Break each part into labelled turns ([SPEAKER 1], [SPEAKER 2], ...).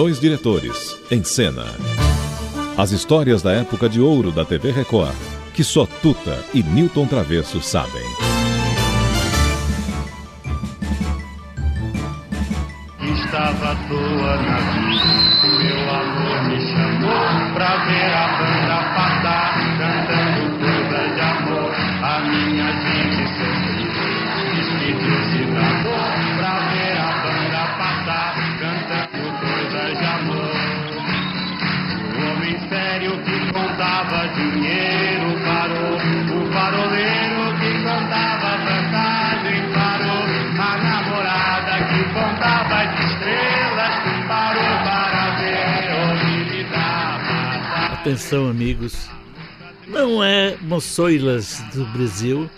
[SPEAKER 1] dois diretores, em cena. As histórias da época de ouro da TV Record, que só Tuta e Newton Travesso sabem.
[SPEAKER 2] Estava à toa na vida, contava dinheiro parou, o faroleiro que contava vantagem parou, a namorada que contava de estrelas parou para ver onde dava.
[SPEAKER 3] Atenção, amigos. Não é Moçoilas do Brasil,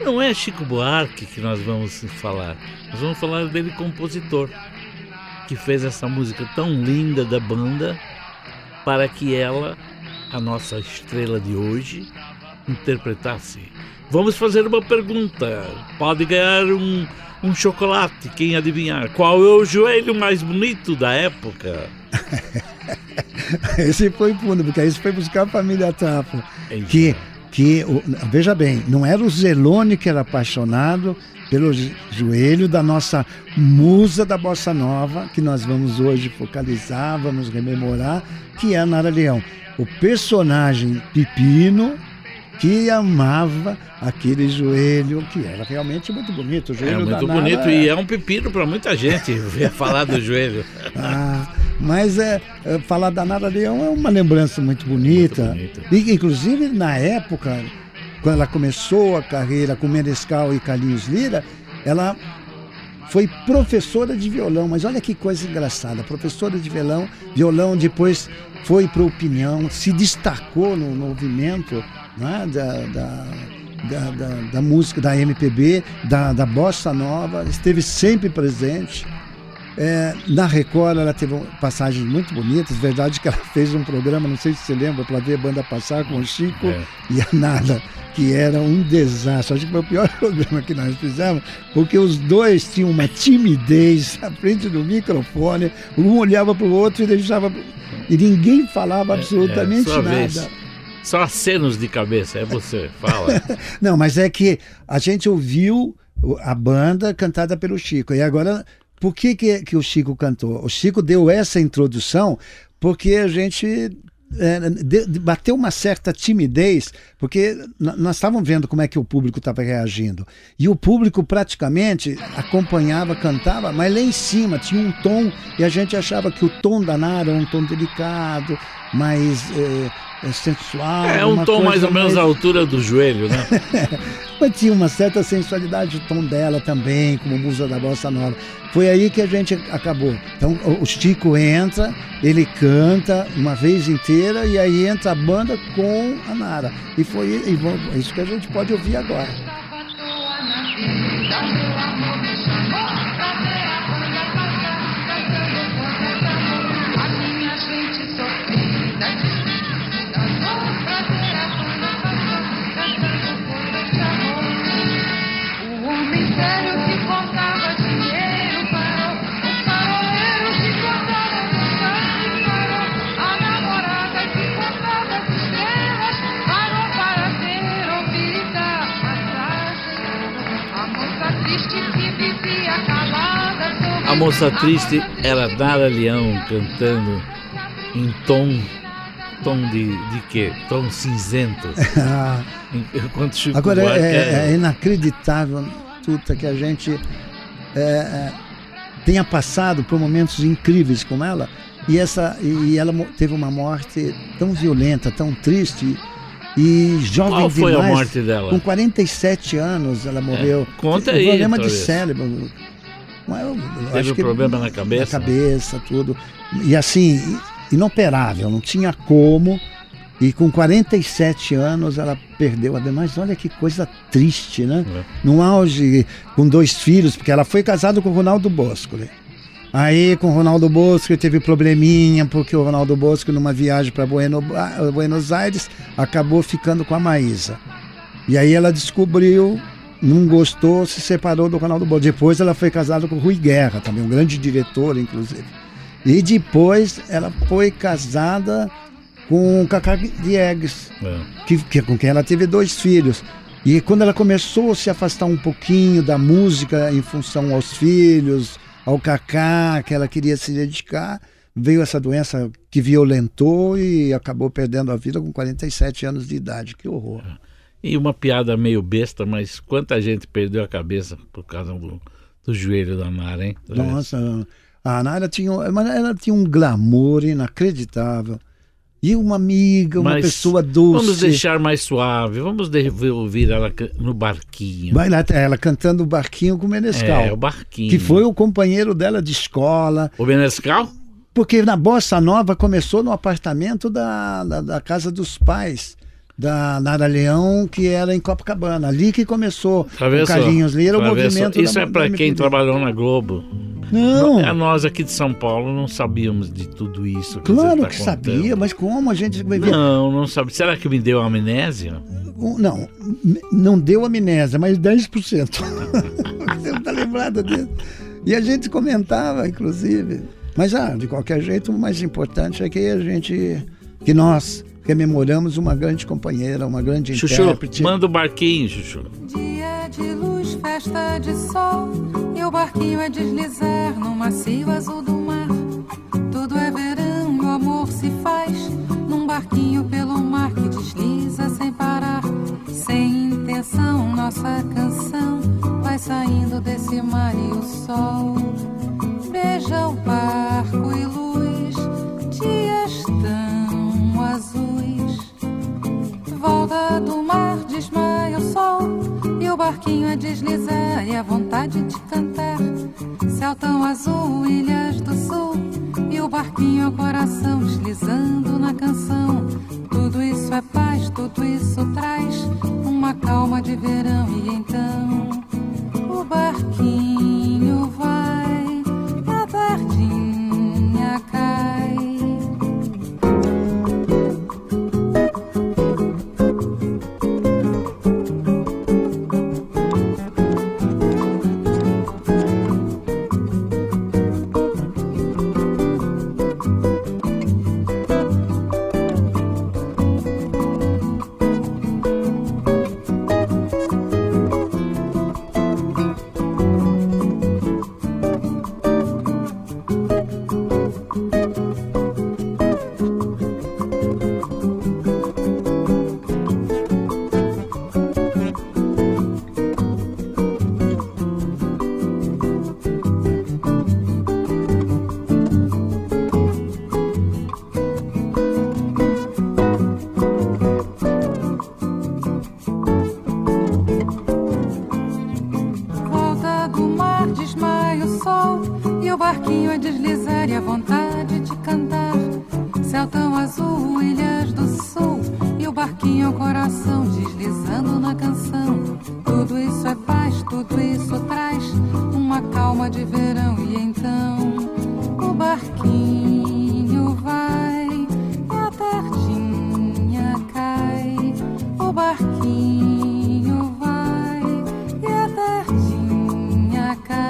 [SPEAKER 3] não é Chico Buarque que nós vamos falar. Nós vamos falar dele compositor, que fez essa música tão linda da banda para que ela, a nossa estrela de hoje, interpretasse. Vamos fazer uma pergunta. Pode ganhar um, um chocolate, quem adivinhar. Qual é o joelho mais bonito da época?
[SPEAKER 4] Esse foi fundo, porque aí você foi buscar a família Trapa. Que, que veja bem, não era o Zelone que era apaixonado pelo jo- joelho da nossa musa da Bossa Nova, que nós vamos hoje focalizar, vamos rememorar, que é a Nara Leão. O personagem Pepino que amava aquele joelho, que era realmente muito bonito. O
[SPEAKER 3] É
[SPEAKER 4] joelho da
[SPEAKER 3] muito
[SPEAKER 4] Nara
[SPEAKER 3] bonito e é um pepino para muita gente ver falar do joelho.
[SPEAKER 4] Ah, mas é, é, falar da Nara Leão é uma lembrança muito bonita.
[SPEAKER 3] Muito bonita.
[SPEAKER 4] E, inclusive, na época, quando ela começou a carreira com Menescal e Carlinhos Lira, ela foi professora de violão. Mas olha que coisa engraçada. Professora de violão, violão depois foi para opinião, se destacou no movimento né, da, da, da, da- música, da MPB, da, da bossa nova, esteve sempre presente. É, na Record ela teve passagens muito bonitas, verdade que ela fez um programa, não sei se você lembra, para ver a banda passar com o Chico
[SPEAKER 3] É.
[SPEAKER 4] e a Nada, que era um desastre. Acho que foi o pior programa que nós fizemos, porque os dois tinham uma timidez à frente do microfone, um olhava para o outro e deixava. E ninguém falava absolutamente
[SPEAKER 3] É,
[SPEAKER 4] nada.
[SPEAKER 3] vez. Só acenos de cabeça, é você, fala.
[SPEAKER 4] Não, mas é que a gente ouviu a banda cantada pelo Chico. E agora, por que, que, que o Chico cantou? O Chico deu essa introdução porque a gente é, bateu uma certa timidez, porque nós estávamos vendo como é que o público estava reagindo. E o público praticamente acompanhava, cantava, mas lá em cima tinha um tom, e a gente achava que o tom da Nara era um tom delicado, mais é, é, sensual.
[SPEAKER 3] É um tom mais ou menos à altura do joelho, né?
[SPEAKER 4] mas tinha uma certa sensualidade o tom dela também, como musa da bossa nova. Foi aí que a gente acabou. Então o Chico entra, ele canta uma vez inteira e aí entra a banda com a Nara. E foi e isso que a gente pode ouvir agora.
[SPEAKER 5] Moça triste
[SPEAKER 3] era Nara Leão cantando em tom. Tom de, de quê? Tom cinzento. Enquanto Chico
[SPEAKER 4] Agora
[SPEAKER 3] Buarque
[SPEAKER 4] é, é inacreditável, Tuta, que a gente é, é, tenha passado por momentos incríveis com ela e essa e ela teve uma morte tão violenta, tão triste e jovem
[SPEAKER 3] Qual foi a
[SPEAKER 4] demais.
[SPEAKER 3] morte dela?
[SPEAKER 4] Com 47 anos ela morreu.
[SPEAKER 3] É, conta
[SPEAKER 4] Um
[SPEAKER 3] aí,
[SPEAKER 4] Problema de cérebro.
[SPEAKER 3] Teve
[SPEAKER 4] acho
[SPEAKER 3] um
[SPEAKER 4] que-
[SPEAKER 3] problema na cabeça?
[SPEAKER 4] Na cabeça, tudo. E assim, inoperável, não tinha como. E com 47 anos ela perdeu a Mas olha que coisa triste, né?
[SPEAKER 3] É.
[SPEAKER 4] No auge, com dois filhos, porque ela foi casada com o Ronaldo Bosco, né? Aí com o Ronaldo Bosco teve probleminha, porque o Ronaldo Bosco, numa viagem para Buenos Aires, acabou ficando com a Maísa. E aí ela descobriu, não gostou, se separou do Ronaldo Bosco. Depois ela foi casada com o Rui Guerra, também um grande diretor, inclusive. E depois ela foi casada com o Cacá Diegues,
[SPEAKER 3] É.
[SPEAKER 4] que, que- com quem ela teve dois filhos. E quando ela começou a se afastar um pouquinho da música em função aos filhos, ao Cacá, que ela queria se dedicar, veio essa doença que violentou e acabou perdendo a vida com 47 anos de idade. Que horror.
[SPEAKER 3] E uma piada meio besta, mas quanta gente perdeu a cabeça por causa do, do joelho da Nara, hein?
[SPEAKER 4] Nossa, a Nara tinha, ela tinha um glamour inacreditável. E uma amiga, uma
[SPEAKER 3] Mas
[SPEAKER 4] pessoa doce.
[SPEAKER 3] Vamos deixar mais suave, vamos ouvir ela no barquinho.
[SPEAKER 4] Vai lá, ela cantando o barquinho com o Menescal.
[SPEAKER 3] É, o barquinho.
[SPEAKER 4] Que foi o companheiro dela de escola.
[SPEAKER 3] O Menescal?
[SPEAKER 4] Porque na Bossa Nova começou no apartamento da, da, da casa dos pais da Nara Leão, que era em Copacabana. Ali que começou
[SPEAKER 3] Tá vendo
[SPEAKER 4] o? Carlinhos Lira, o
[SPEAKER 3] Tá
[SPEAKER 4] movimento
[SPEAKER 3] Isso
[SPEAKER 4] da,
[SPEAKER 3] é para quem trabalhou na Globo.
[SPEAKER 4] Não,
[SPEAKER 3] É, nós aqui de São Paulo não sabíamos de tudo isso. Que
[SPEAKER 4] claro
[SPEAKER 3] você
[SPEAKER 4] que
[SPEAKER 3] tá contando.
[SPEAKER 4] sabia, mas como a gente?
[SPEAKER 3] Não, não sabe. Será que me deu amnésia?
[SPEAKER 4] Não, não deu amnésia, mas 10%. Você não tá lembrado disso? E a gente comentava, inclusive. Mas, ah, de qualquer jeito, o mais importante é que a gente, que nós rememoramos uma grande companheira, uma grande
[SPEAKER 3] Chuchu,
[SPEAKER 4] intérprete.
[SPEAKER 3] manda o barquinho, Chuchu.
[SPEAKER 5] Dia de luz, festa de sol, e o barquinho é deslizar no macio azul do mar. Tudo é verão e o amor se faz num barquinho pelo mar que desliza sem parar. Sem intenção, nossa canção vai saindo desse mar e o sol beija o barquinho a deslizar E a vontade de cantar. Céu tão azul, ilhas do sul E o barquinho é o coração Deslizando na canção. Tudo isso é paz, tudo isso traz Uma calma de verão. E então o barquinho vai deslizar e a vontade de cantar. Céu tão azul, ilhas do sul E o barquinho é o coração deslizando na canção. Tudo isso é paz, tudo isso traz Uma calma de verão e então O barquinho vai e a tardinha cai. O barquinho vai e a tardinha cai,